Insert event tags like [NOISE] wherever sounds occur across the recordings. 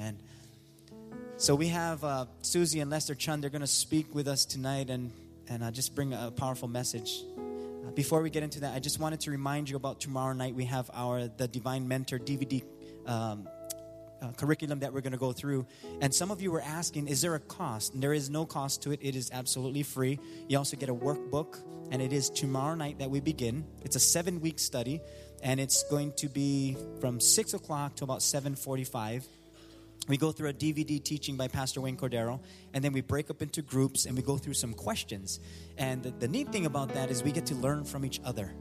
Amen. So we have uh, Susie and Lester Chun. They're going to speak with us tonight and, and uh, just bring a powerful message. Uh, before we get into that, I just wanted to remind you about tomorrow night. We have our The Divine Mentor DVD um, uh, curriculum that we're going to go through. And some of you were asking, is there a cost? And there is no cost to it. It is absolutely free. You also get a workbook, and it is tomorrow night that we begin. It's a seven-week study, and it's going to be from 6 o'clock to about 7.45 we go through a DVD teaching by Pastor Wayne Cordeiro, and then we break up into groups and we go through some questions. And the, the, neat thing about that is we get to learn from each other.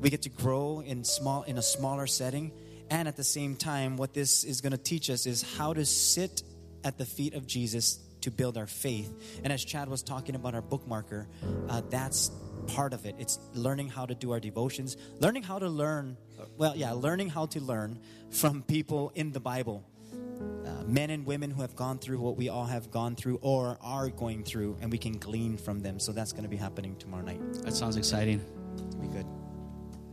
We get to grow in small in a smaller setting, and at the same time, what this is going to teach us is how to sit at the feet of Jesus to build our faith. And as Chad was talking about our bookmarker, uh, that's part of it. It's learning how to do our devotions, learning how to learn, well, yeah, learning how to learn from people in the Bible uh, men and women who have gone through what we all have gone through or are going through, and we can glean from them. So that's going to be happening tomorrow night. That sounds exciting. Be good.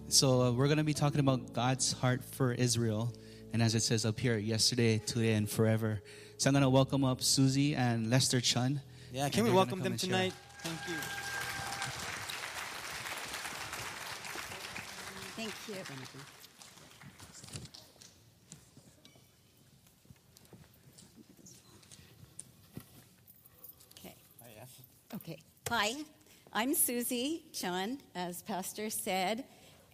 So uh, we're going to be talking about God's heart for Israel, and as it says up here, yesterday, today, and forever. So I'm going to welcome up Susie and Lester Chun. Yeah, can we welcome them tonight? Share. Thank you. Thank you. Thank you. Okay. Hi, I'm Susie Chun, as Pastor said,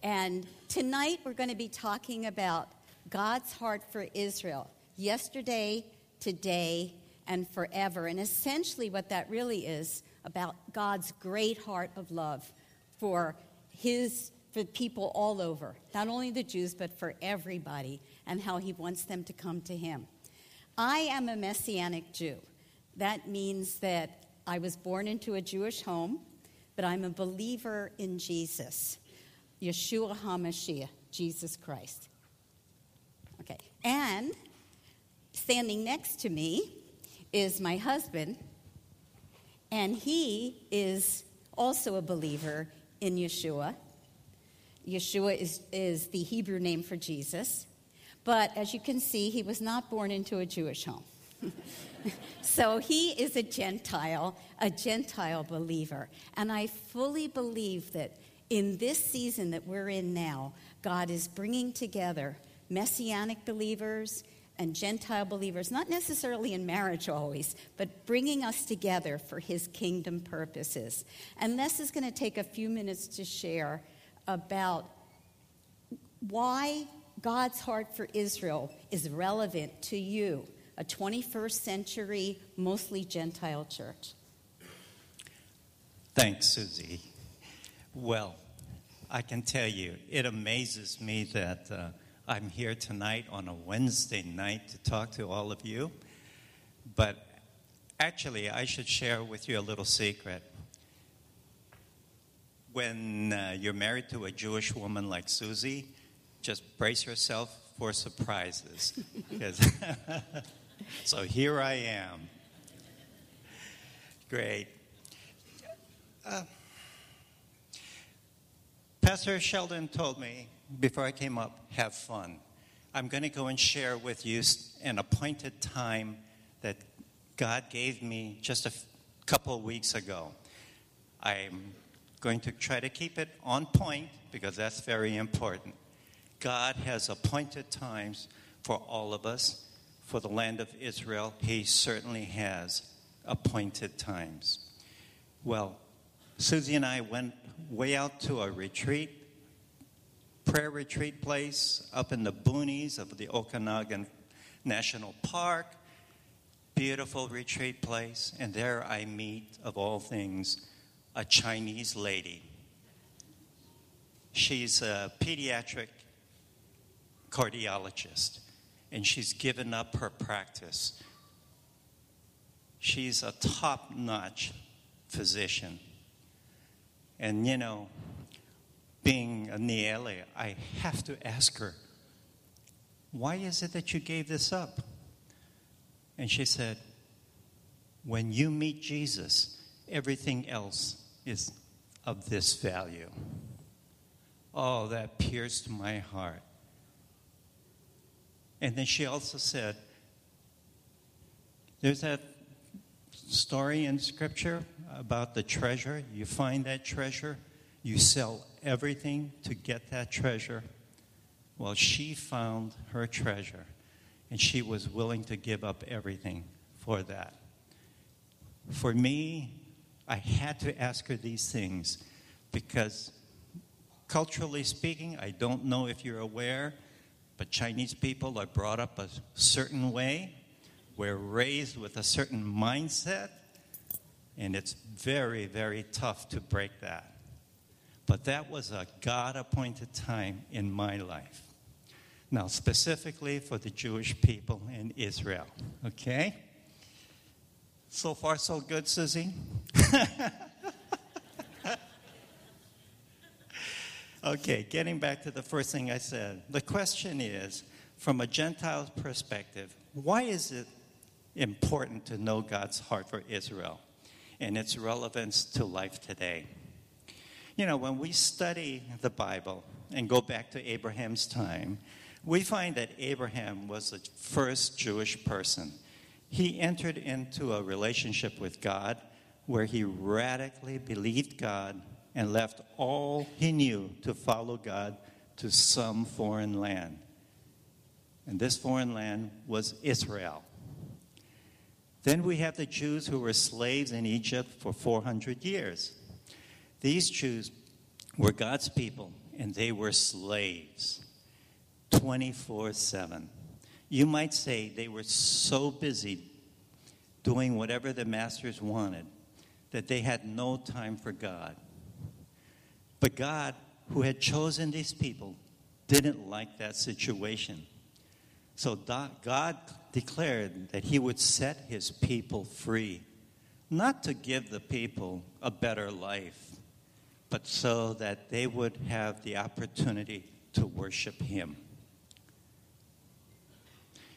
and tonight we're going to be talking about God's heart for Israel yesterday, today, and forever. And essentially, what that really is about God's great heart of love for His for people all over, not only the Jews, but for everybody, and how He wants them to come to Him. I am a Messianic Jew. That means that I was born into a Jewish home, but I'm a believer in Jesus, Yeshua HaMashiach, Jesus Christ. Okay, and standing next to me is my husband, and he is also a believer in Yeshua. Yeshua is, is the Hebrew name for Jesus. But as you can see, he was not born into a Jewish home. [LAUGHS] so he is a Gentile, a Gentile believer. And I fully believe that in this season that we're in now, God is bringing together Messianic believers and Gentile believers, not necessarily in marriage always, but bringing us together for his kingdom purposes. And Les is going to take a few minutes to share about why God's heart for Israel is relevant to you a 21st century, mostly Gentile church. Thanks, Susie. Well, I can tell you, it amazes me that uh, I'm here tonight on a Wednesday night to talk to all of you. But actually, I should share with you a little secret. When uh, you're married to a Jewish woman like Susie, just brace yourself for surprises. [LAUGHS] so here I am. Great. Uh, Pastor Sheldon told me before I came up, have fun. I'm going to go and share with you an appointed time that God gave me just a f- couple weeks ago. I'm going to try to keep it on point because that's very important. God has appointed times for all of us for the land of Israel, he certainly has appointed times. Well, Susie and I went way out to a retreat, prayer retreat place up in the boonies of the Okanagan National Park. Beautiful retreat place. And there I meet, of all things, a Chinese lady. She's a pediatric cardiologist and she's given up her practice. She's a top notch physician. And, you know, being a Niele, I have to ask her, why is it that you gave this up? And she said, when you meet Jesus, everything else is of this value. Oh, that pierced my heart. And then she also said, There's that story in Scripture about the treasure. You find that treasure, you sell everything to get that treasure. Well, she found her treasure, and she was willing to give up everything for that. For me, I had to ask her these things because, culturally speaking, I don't know if you're aware, but Chinese people are brought up a certain way. We're raised with a certain mindset, and it's very, very tough to break that. But that was a God appointed time in my life. Now, specifically for the Jewish people in Israel. Okay? So far, so good, Susie? [LAUGHS] okay, getting back to the first thing I said. The question is from a Gentile perspective, why is it important to know God's heart for Israel and its relevance to life today? You know, when we study the Bible and go back to Abraham's time, we find that Abraham was the first Jewish person. He entered into a relationship with God where he radically believed God and left all he knew to follow God to some foreign land. And this foreign land was Israel. Then we have the Jews who were slaves in Egypt for 400 years. These Jews were God's people, and they were slaves 24 7. You might say they were so busy doing whatever the masters wanted that they had no time for God. But God, who had chosen these people, didn't like that situation. So God declared that He would set His people free, not to give the people a better life, but so that they would have the opportunity to worship Him.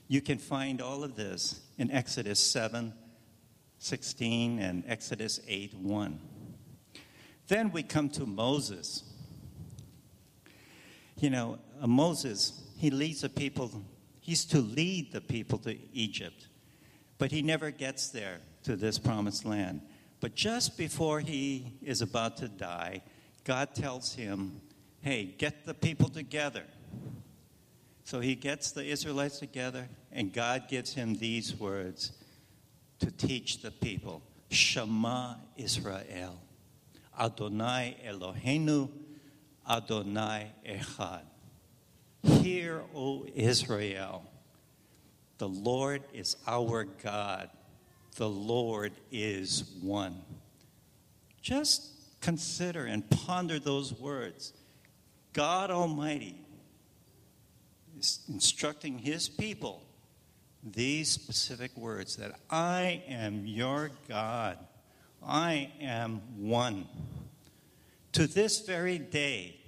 You can find all of this in Exodus 7 16 and Exodus 8 1. Then we come to Moses. You know, uh, Moses, he leads the people, he's to lead the people to Egypt, but he never gets there to this promised land. But just before he is about to die, God tells him, hey, get the people together. So he gets the Israelites together, and God gives him these words to teach the people Shema Israel, Adonai Eloheinu, Adonai Echad. Hear, O Israel, the Lord is our God, the Lord is one. Just consider and ponder those words. God Almighty is instructing His people these specific words that I am your God, I am one. To this very day,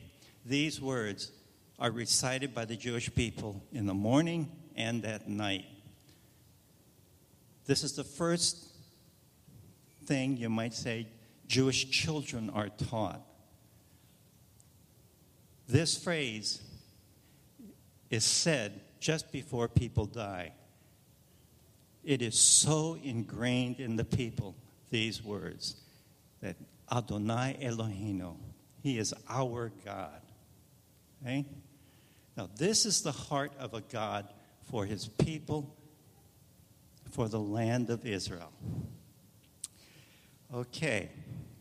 these words are recited by the Jewish people in the morning and at night. This is the first thing you might say Jewish children are taught. This phrase is said just before people die. It is so ingrained in the people, these words, that Adonai Eloheinu, He is our God. Okay? Now, this is the heart of a God for His people, for the land of Israel. Okay,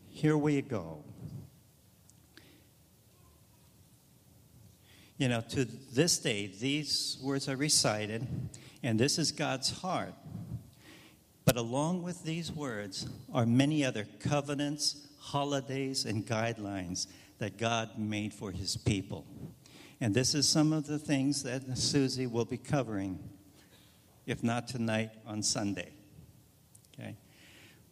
here we go. You know, to this day, these words are recited, and this is God's heart. But along with these words are many other covenants, holidays, and guidelines that God made for his people. And this is some of the things that Susie will be covering, if not tonight, on Sunday. Okay?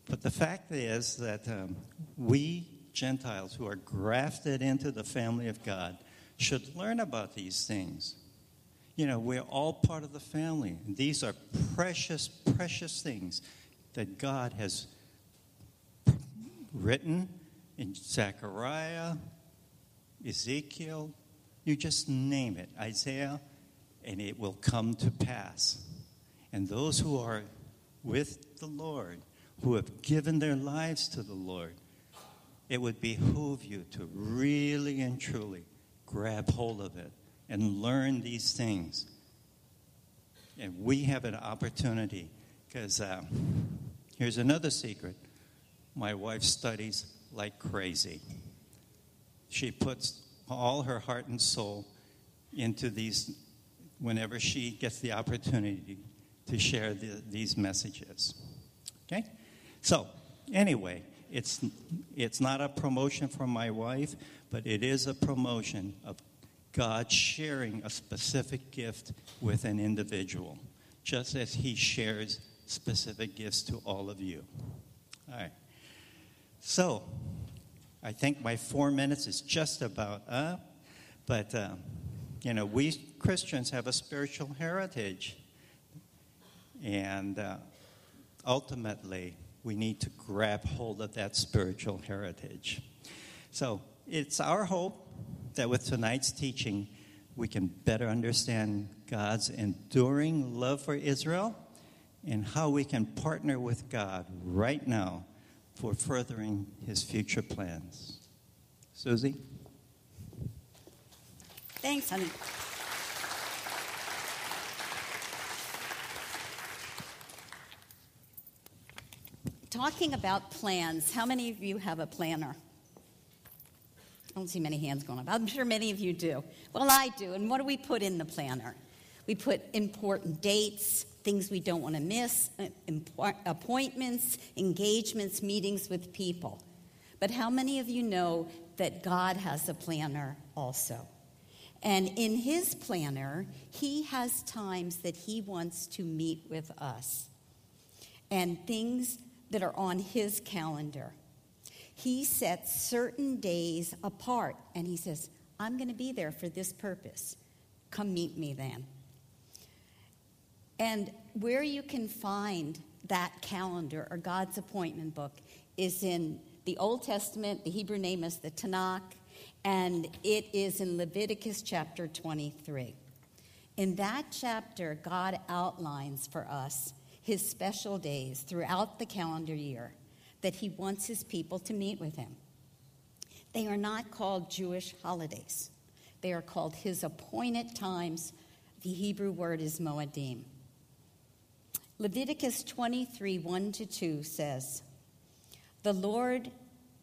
But the fact is that um, we Gentiles who are grafted into the family of God should learn about these things. You know, we're all part of the family. These are precious, precious things that God has written in Zechariah, Ezekiel, you just name it, Isaiah, and it will come to pass. And those who are with the Lord, who have given their lives to the Lord, it would behoove you to really and truly grab hold of it and learn these things. And we have an opportunity because uh, here's another secret my wife studies like crazy. She puts all her heart and soul into these whenever she gets the opportunity to share the, these messages. Okay? So, anyway, it's, it's not a promotion for my wife, but it is a promotion of God sharing a specific gift with an individual, just as He shares specific gifts to all of you. All right. So, I think my four minutes is just about up, but uh, you know, we Christians have a spiritual heritage, and uh, ultimately, we need to grab hold of that spiritual heritage. So, it's our hope that with tonight's teaching, we can better understand God's enduring love for Israel and how we can partner with God right now for furthering his future plans. Susie? Thanks, honey. Talking about plans, how many of you have a planner? I don't see many hands going up. I'm sure many of you do. Well, I do. And what do we put in the planner? We put important dates, things we don't want to miss, uh, appointments, engagements, meetings with people. But how many of you know that God has a planner also? And in his planner, he has times that he wants to meet with us and things that are on his calendar. He sets certain days apart and he says, I'm going to be there for this purpose. Come meet me then. And where you can find that calendar or God's appointment book is in the Old Testament. The Hebrew name is the Tanakh, and it is in Leviticus chapter 23. In that chapter, God outlines for us his special days throughout the calendar year that he wants his people to meet with him. They are not called Jewish holidays, they are called his appointed times. The Hebrew word is Moedim. Leviticus 23 1 to 2 says, The Lord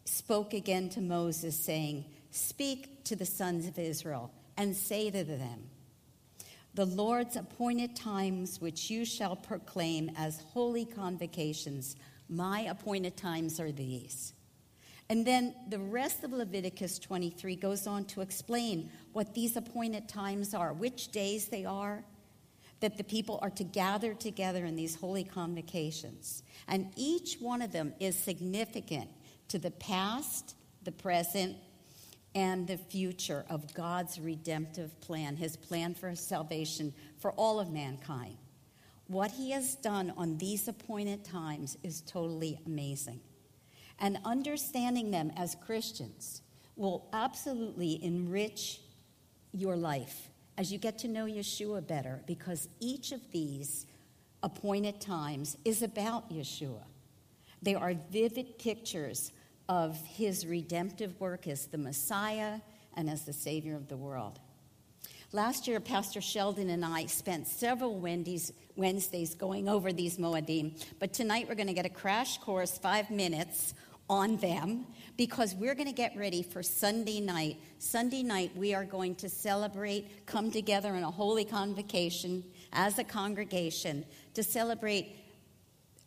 spoke again to Moses, saying, Speak to the sons of Israel and say to them, The Lord's appointed times which you shall proclaim as holy convocations, my appointed times are these. And then the rest of Leviticus 23 goes on to explain what these appointed times are, which days they are, that the people are to gather together in these holy convocations. And each one of them is significant to the past, the present, and the future of God's redemptive plan, his plan for salvation for all of mankind. What he has done on these appointed times is totally amazing. And understanding them as Christians will absolutely enrich your life as you get to know Yeshua better, because each of these appointed times is about Yeshua. They are vivid pictures of his redemptive work as the Messiah and as the Savior of the world. Last year, Pastor Sheldon and I spent several Wednesdays going over these Moedim, but tonight we're going to get a crash course, five minutes on them because we're going to get ready for Sunday night. Sunday night, we are going to celebrate, come together in a holy convocation as a congregation to celebrate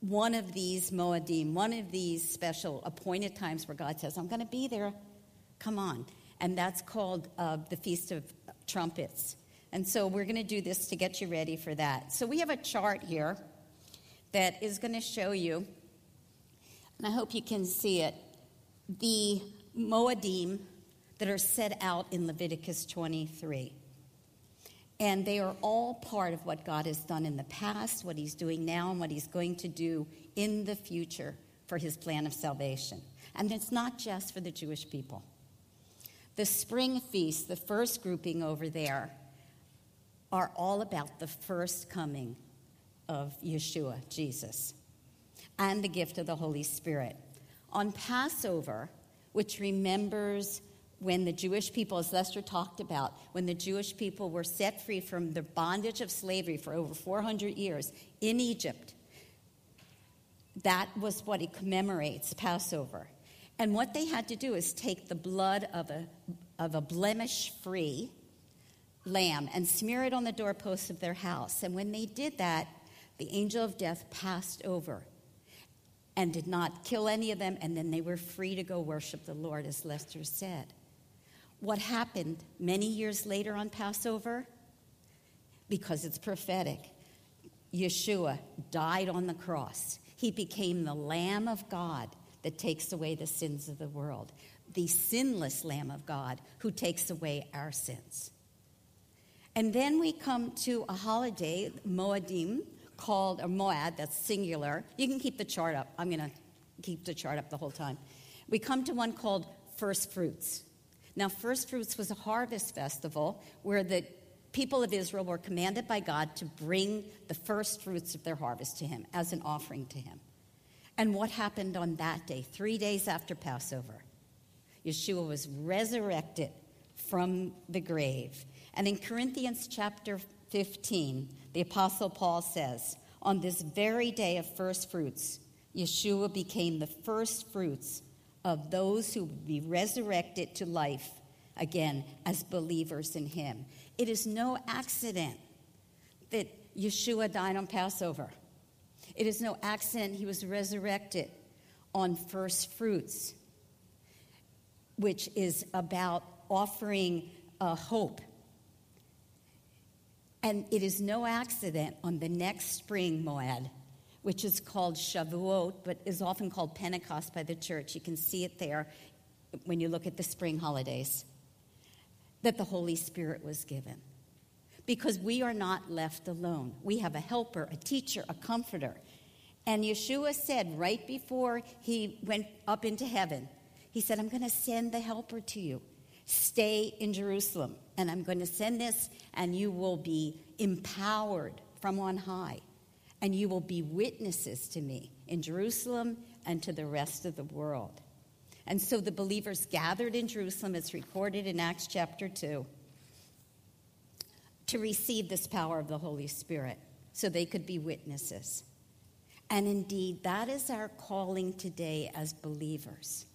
one of these Moedim, one of these special appointed times where God says, I'm going to be there. Come on. And that's called uh, the Feast of Trumpets. And so we're going to do this to get you ready for that. So we have a chart here that is going to show you and I hope you can see it, the Moedim that are set out in Leviticus 23. And they are all part of what God has done in the past, what He's doing now, and what He's going to do in the future for His plan of salvation. And it's not just for the Jewish people. The spring feast, the first grouping over there, are all about the first coming of Yeshua, Jesus. And the gift of the Holy Spirit. On Passover, which remembers when the Jewish people, as Lester talked about, when the Jewish people were set free from the bondage of slavery for over 400 years in Egypt, that was what it commemorates Passover. And what they had to do is take the blood of a, of a blemish free lamb and smear it on the doorposts of their house. And when they did that, the angel of death passed over and did not kill any of them, and then they were free to go worship the Lord, as Lester said. What happened many years later on Passover? Because it's prophetic. Yeshua died on the cross. He became the Lamb of God that takes away the sins of the world, the sinless Lamb of God who takes away our sins. And then we come to a holiday, Moedim, called, a moed, that's singular. You can keep the chart up. I'm going to keep the chart up the whole time. We come to one called First Fruits. Now, First Fruits was a harvest festival where the people of Israel were commanded by God to bring the first fruits of their harvest to Him as an offering to Him. And what happened on that day, three days after Passover? Yeshua was resurrected from the grave. And in Corinthians chapter 15, the Apostle Paul says, On this very day of first fruits, Yeshua became the first fruits of those who would be resurrected to life again as believers in him. It is no accident that Yeshua died on Passover. It is no accident he was resurrected on first fruits, which is about offering a hope and it is no accident on the next spring Moed, which is called Shavuot, but is often called Pentecost by the church. You can see it there when you look at the spring holidays, that the Holy Spirit was given. Because we are not left alone. We have a helper, a teacher, a comforter. And Yeshua said right before he went up into heaven, he said, I'm going to send the helper to you. Stay in Jerusalem, and I'm going to send this, and you will be empowered from on high, and you will be witnesses to me in Jerusalem and to the rest of the world. And so the believers gathered in Jerusalem, it's recorded in Acts chapter 2, to receive this power of the Holy Spirit so they could be witnesses. And indeed, that is our calling today as believers.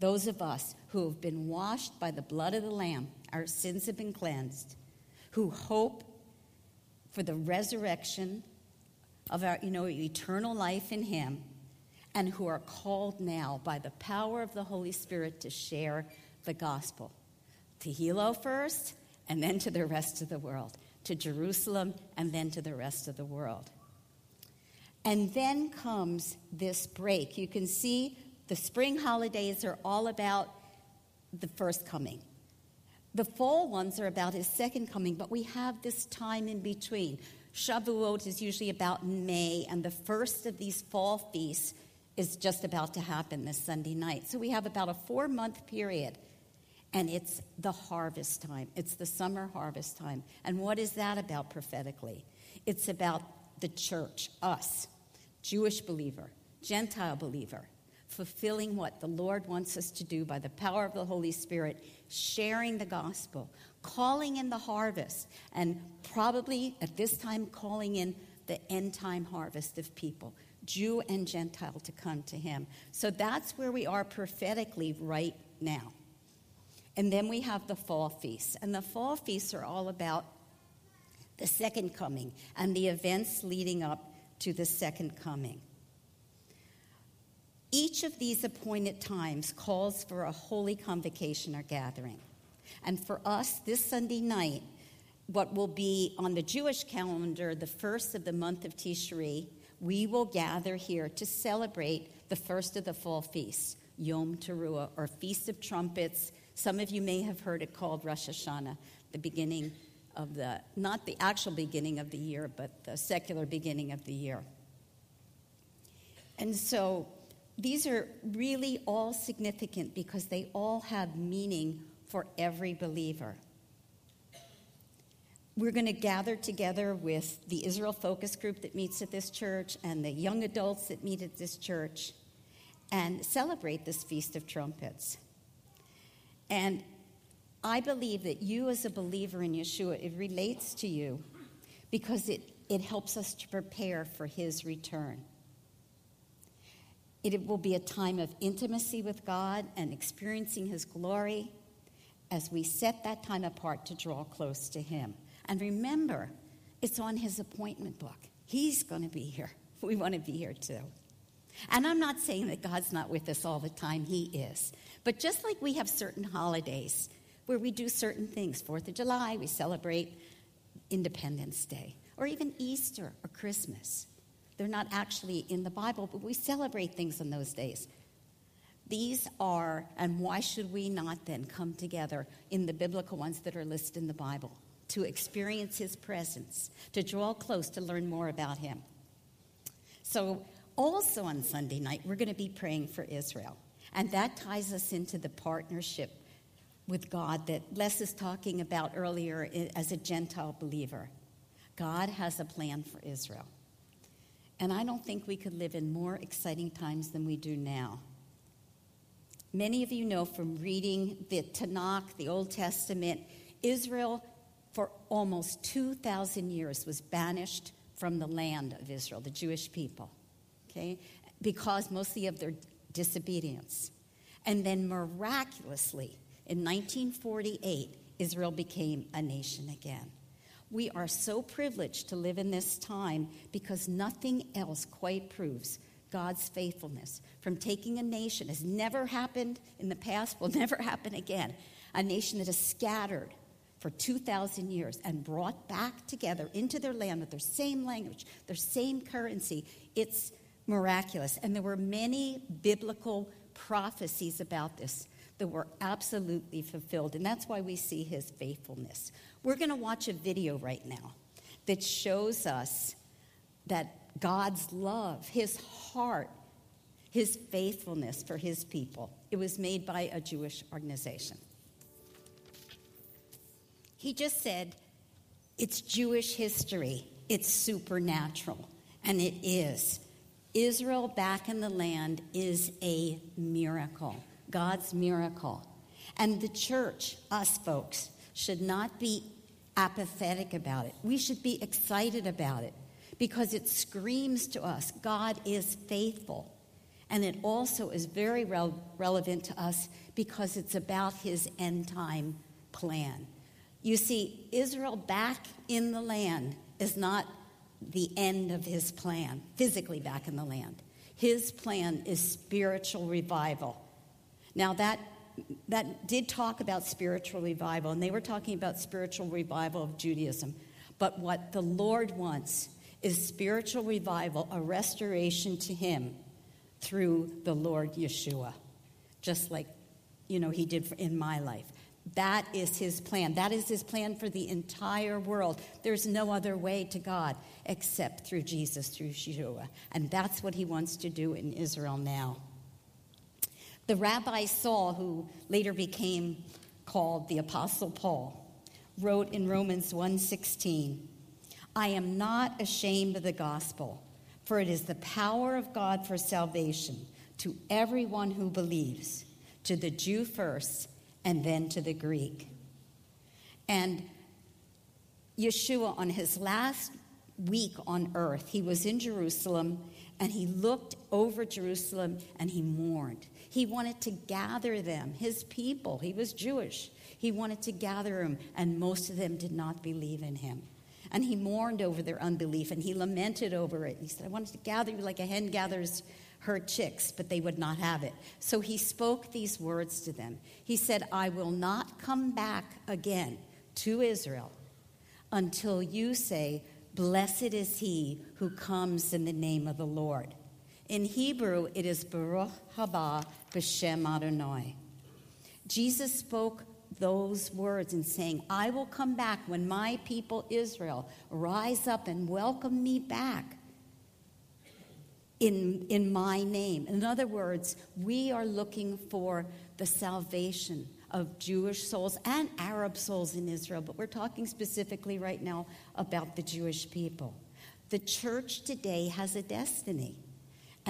Those of us who have been washed by the blood of the Lamb, our sins have been cleansed, who hope for the resurrection of our, you know, eternal life in Him, and who are called now by the power of the Holy Spirit to share the gospel. To Hilo first, and then to the rest of the world. To Jerusalem, and then to the rest of the world. And then comes this break. You can see the spring holidays are all about the first coming. The fall ones are about his second coming, but we have this time in between. Shavuot is usually about May, and the first of these fall feasts is just about to happen this Sunday night. So we have about a four month period, and it's the harvest time. It's the summer harvest time. And what is that about prophetically? It's about the church, us, Jewish believer, Gentile believer, fulfilling what the Lord wants us to do by the power of the Holy Spirit, sharing the gospel, calling in the harvest, and probably at this time calling in the end time harvest of people, Jew and Gentile, to come to Him. So that's where we are prophetically right now. And then we have the fall feasts. And the fall feasts are all about the second coming and the events leading up to the second coming. Each of these appointed times calls for a holy convocation or gathering. And for us, this Sunday night, what will be on the Jewish calendar the first of the month of Tishri, we will gather here to celebrate the first of the fall feasts, Yom Teruah, or Feast of Trumpets. Some of you may have heard it called Rosh Hashanah, the beginning of the, not the actual beginning of the year, but the secular beginning of the year. And so these are really all significant because they all have meaning for every believer. we're going to gather together with the Israel Focus Group that meets at this church and the young adults that meet at this church and celebrate this Feast of Trumpets. And I believe that you, as a believer in Yeshua, it relates to you because it, it helps us to prepare for his return. It will be a time of intimacy with God and experiencing his glory as we set that time apart to draw close to him. And remember, it's on his appointment book. He's going to be here. [LAUGHS] We want to be here too. And I'm not saying that God's not with us all the time, He is. But just like we have certain holidays where we do certain things, Fourth of July, we celebrate Independence Day, or even Easter or Christmas. They're not actually in the Bible, but we celebrate things on those days. These are, and why should we not then come together in the biblical ones that are listed in the Bible to experience His presence, to draw close, to learn more about Him? So also on Sunday night, we're going to be praying for Israel. And that ties us into the partnership with God that Les is talking about earlier eh, as a Gentile believer. God has a plan for Israel. And I don't think we could live in more exciting times than we do now. Many of you know from reading the Tanakh, the Old Testament, Israel for almost 2,000 years was banished from the land of Israel, the Jewish people okay, because mostly of their disobedience. And then miraculously, in 1948, Israel became a nation again. We are so privileged to live in this time because nothing else quite proves God's faithfulness from taking a nation has never happened in the past, will [LAUGHS] never happen again. A nation that is scattered for 2,000 years and brought back together into their land with their same language, their same currency. It's miraculous. And there were many biblical prophecies about this that were absolutely fulfilled. And that's why we see his faithfulness. We're going to watch a video right now that shows us that God's love, his heart, his faithfulness for his people. It was made by a Jewish organization. He just said, it's Jewish history, it's supernatural, and it is. Israel back in the land is a miracle, God's miracle. And the church, us folks, should not be apathetic about it. We should be excited about it because it screams to us God is faithful. And it also is very relevant to us because it's about his end time plan. You see, Israel back in the land is not the end of his plan, physically back in the land. His plan is spiritual revival. Now, that, that did talk about spiritual revival, and they were talking about spiritual revival of Judaism. But what the Lord wants is spiritual revival, a restoration to Him through the Lord Yeshua, just like, you know, He did in my life. That is his plan. That is his plan for the entire world. There's no other way to God except through Jesus, through Yeshua. And that's what he wants to do in Israel now. The Rabbi Saul, who later became called the Apostle Paul, wrote in Romans 1:16, "I am not ashamed of the gospel, for it is the power of God for salvation to everyone who believes, to the Jew first, and then to the Greek. And Yeshua, on his last week on earth, he was in Jerusalem and he looked over Jerusalem and he mourned. He wanted to gather them, his people. He was Jewish. He wanted to gather them, and most of them did not believe in him. And he mourned over their unbelief and he lamented over it. He said, I wanted to gather you like a hen gathers her chicks, but they would not have it. So he spoke these words to them. He said, I will not come back again to Israel until you say, Blessed is he who comes in the name of the Lord. In Hebrew, it is Baruch haba b'shem Adonai. Jesus spoke those words and saying, I will come back when my people Israel rise up and welcome me back in, in my name. In other words, we are looking for the salvation of Jewish souls and Arab souls in Israel, but we're talking specifically right now about the Jewish people. The church today has a destiny,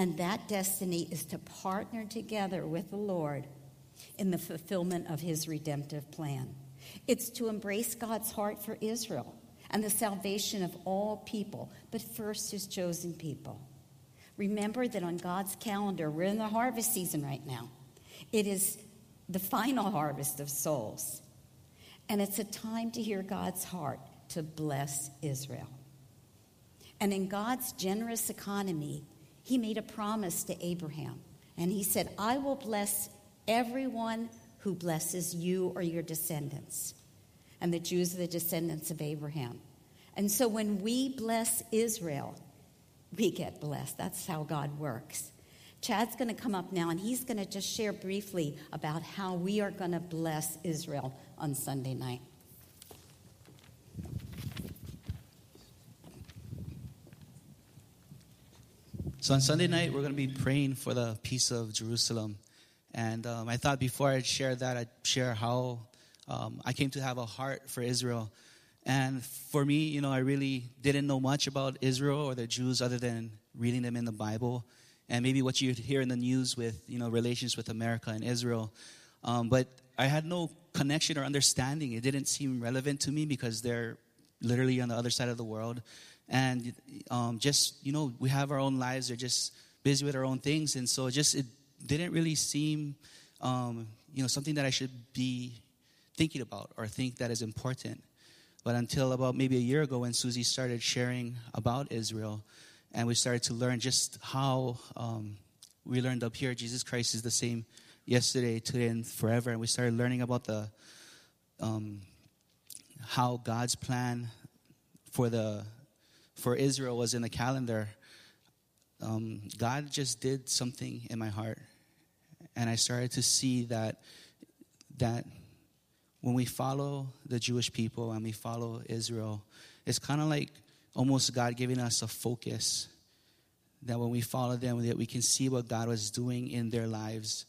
and that destiny is to partner together with the Lord in the fulfillment of his redemptive plan. It's to embrace God's heart for Israel and the salvation of all people, but first his chosen people. Remember that on God's calendar, we're in the harvest season right now. It is the final harvest of souls. And it's a time to hear God's heart to bless Israel. And in God's generous economy, he made a promise to Abraham. And he said, I will bless everyone who blesses you or your descendants. And the Jews are the descendants of Abraham. And so when we bless Israel, we get blessed. That's how God works. Chad's going to come up now and he's going to just share briefly about how we are going to bless Israel on Sunday night. So on Sunday night, we're going to be praying for the peace of Jerusalem. And um, I thought before I'd share that, I'd share how um, I came to have a heart for Israel. And for me, you know, I really didn't know much about Israel or the Jews other than reading them in the Bible and maybe what you hear in the news with, you know, relations with America and Israel. Um, but I had no connection or understanding. It didn't seem relevant to me because they're literally on the other side of the world. And um, just, you know, we have our own lives. They're just busy with our own things. And so just, it didn't really seem, um, you know, something that I should be thinking about or think that is important. But until about maybe a year ago when Susie started sharing about Israel, and we started to learn just how um, we learned up here Jesus Christ is the same yesterday, today, and forever. And we started learning about the um, how God's plan for the for Israel was in the calendar. Um, God just did something in my heart, and I started to see that that when we follow the Jewish people and we follow Israel, it's kind of like almost God giving us a focus that when we follow them, that we can see what God was doing in their lives,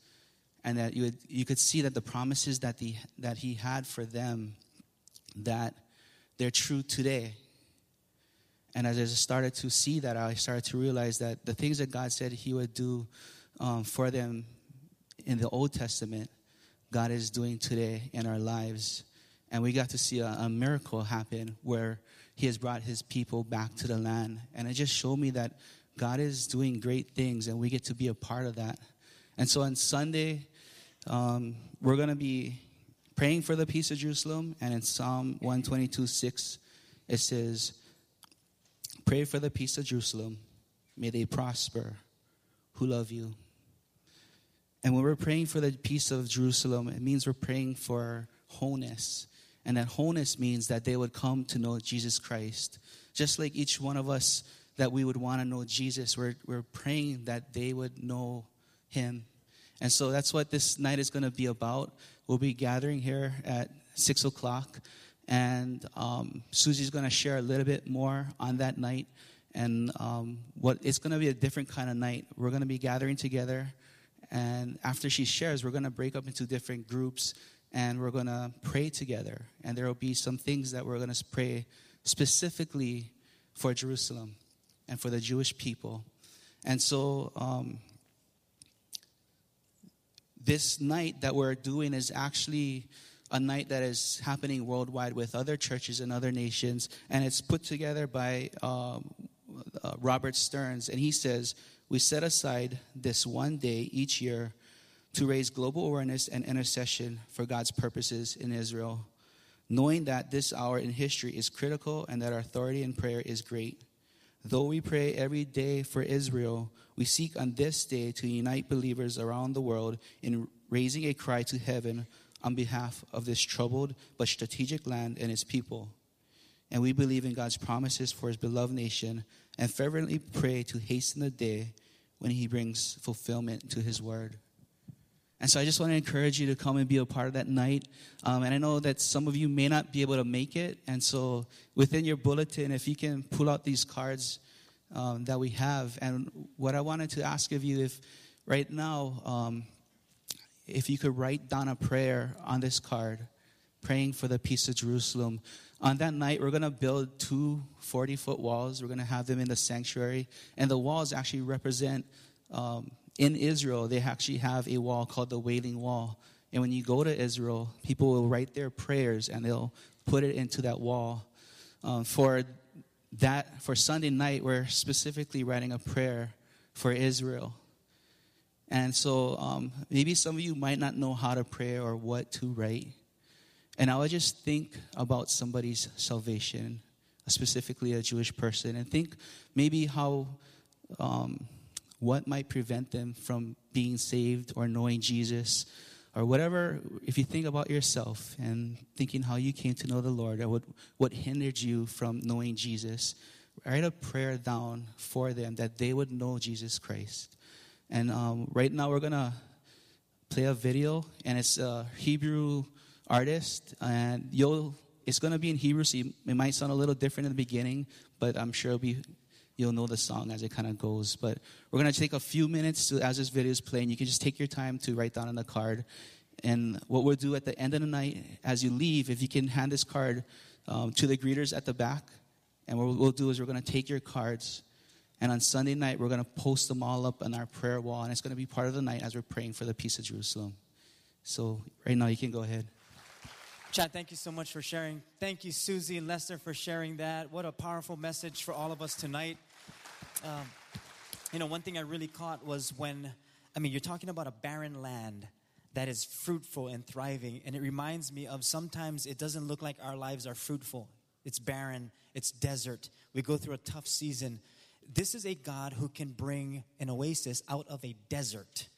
and that you would, you could see that the promises that the that He had for them, that they're true today. And as I started to see that, I started to realize that the things that God said He would do um, for them in the Old Testament God is doing today in our lives. And we got to see a, a, miracle happen where He has brought His people back to the land. And it just showed me that God is doing great things and we get to be a part of that. And so on Sunday, um, we're going to be praying for the peace of Jerusalem. And in Psalm 122 6, it says, Pray for the peace of Jerusalem. May they prosper who love you. And when we're praying for the peace of Jerusalem, it means we're praying for wholeness. And that wholeness means that they would come to know Jesus Christ. Just like each one of us that we would want to know Jesus, we're, we're praying that they would know him. And so that's what this night is going to be about. We'll be gathering here at 6 o'clock. And um, Susie's going to share a little bit more on that night. And um, what it's going to be a different kind of night. We're going to be gathering together and after she shares, we're going to break up into different groups and we're going to pray together. And there will be some things that we're going to pray specifically for Jerusalem and for the Jewish people. And so, um, this night that we're doing is actually a night that is happening worldwide with other churches and other nations. And it's put together by um, uh, Robert Stearns. And he says, we set aside this one day each year to raise global awareness and intercession for God's purposes in Israel, knowing that this hour in history is critical and that our authority in prayer is great. Though we pray every day for Israel, we seek on this day to unite believers around the world in raising a cry to heaven on behalf of this troubled but strategic land and its people. And we believe in God's promises for his beloved nation and fervently pray to hasten the day when he brings fulfillment to his word. And so I just want to encourage you to come and be a part of that night. Um, and I know that some of you may not be able to make it. And so within your bulletin, if you can pull out these cards um, that we have. And what I wanted to ask of you, if right now, um, if you could write down a prayer on this card, praying for the peace of Jerusalem. On that night, we're going to build two 40 foot walls. We're going to have them in the sanctuary. And the walls actually represent, um, in Israel, they actually have a wall called the Wailing Wall. And when you go to Israel, people will write their prayers and they'll put it into that wall. Um, for that, for Sunday night, we're specifically writing a prayer for Israel. And so um, maybe some of you might not know how to pray or what to write. And I would just think about somebody's salvation, specifically a Jewish person, and think maybe how, um, what might prevent them from being saved or knowing Jesus or whatever. If you think about yourself and thinking how you came to know the Lord or what, what hindered you from knowing Jesus, write a prayer down for them that they would know Jesus Christ. And um, right now we're going to play a video, and it's a Hebrew artist, and you'll it's going to be in Hebrew, so it might sound a little different in the beginning, but I'm sure be you'll know the song as it kind of goes. But we're going to take a few minutes to, as this video is playing. You can just take your time to write down on the card. And what we'll do at the end of the night, as you leave, if you can hand this card um, to the greeters at the back, and what we'll do is we're going to take your cards, and on Sunday night, we're going to post them all up on our prayer wall, and it's going to be part of the night as we're praying for the peace of Jerusalem. So, right now, you can go ahead. Chad, thank you so much for sharing. Thank you, Susie and Lester, for sharing that. What a powerful message for all of us tonight. Um, you know, one thing I really caught was when, I mean, you're talking about a barren land that is fruitful and thriving. And it reminds me of sometimes it doesn't look like our lives are fruitful. It's barren, it's desert. We go through a tough season. This is a God who can bring an oasis out of a desert.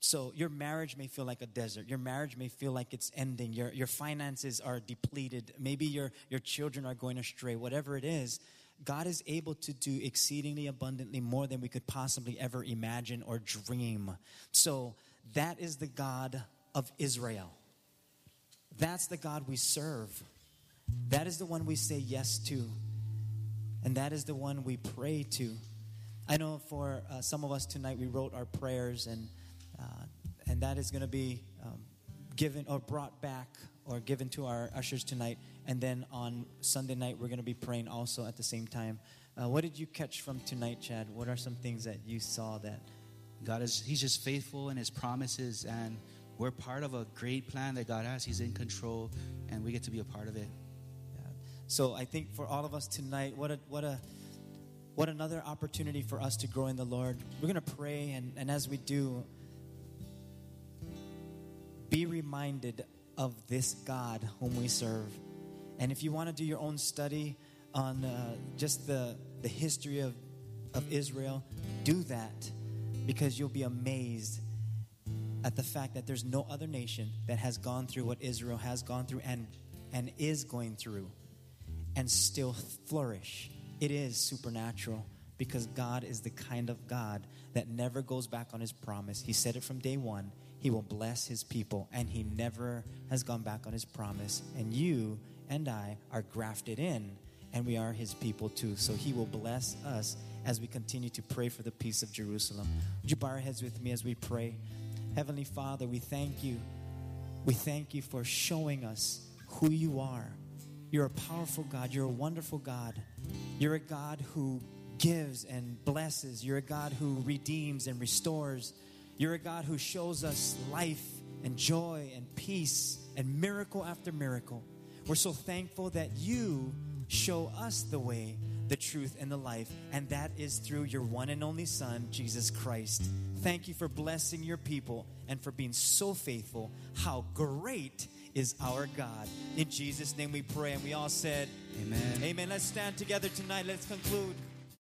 So your marriage may feel like a desert. Your marriage may feel like it's ending. Your, your finances are depleted. Maybe your, your children are going astray. Whatever it is, God is able to do exceedingly abundantly more than we could possibly ever imagine or dream. So that is the God of Israel. That's the God we serve. That is the one we say yes to. And that is the one we pray to. I know for uh, some of us tonight, we wrote our prayers and uh, and that is going to be um, given or brought back or given to our ushers tonight. And then on Sunday night, we're going to be praying also at the same time. Uh, what did you catch from tonight, Chad? What are some things that you saw that? God is, He's just faithful in His promises, and we're part of a great plan that God has. He's in control, and we get to be a part of it. So I think for all of us tonight, what a, what a, what another opportunity for us to grow in the Lord. We're to pray, and, and as we do, be reminded of this God whom we serve. And if you want to do your own study on uh, just the, the history of, of Israel, do that because you'll be amazed at the fact that there's no other nation that has gone through what Israel has gone through and, and is going through and still flourish. It is supernatural because God is the kind of God that never goes back on his promise. He said it from day one he will bless his people, and he never has gone back on his promise. And you and I are grafted in, and we are his people too. So he will bless us as we continue to pray for the peace of Jerusalem. Would you bow your heads with me as we pray? Heavenly Father, we thank you. We thank you for showing us who you are. You're a powerful God. You're a wonderful God. You're a God who gives and blesses. You're a God who redeems and restores. You're a God who shows us life and joy and peace and miracle after miracle. We're so thankful that you show us the way, the truth, and the life, and that is through your one and only Son, Jesus Christ. Thank you for blessing your people and for being so faithful. How great is our God. In Jesus' name we pray, and we all said, Amen. Amen. Let's stand together tonight. Let's conclude.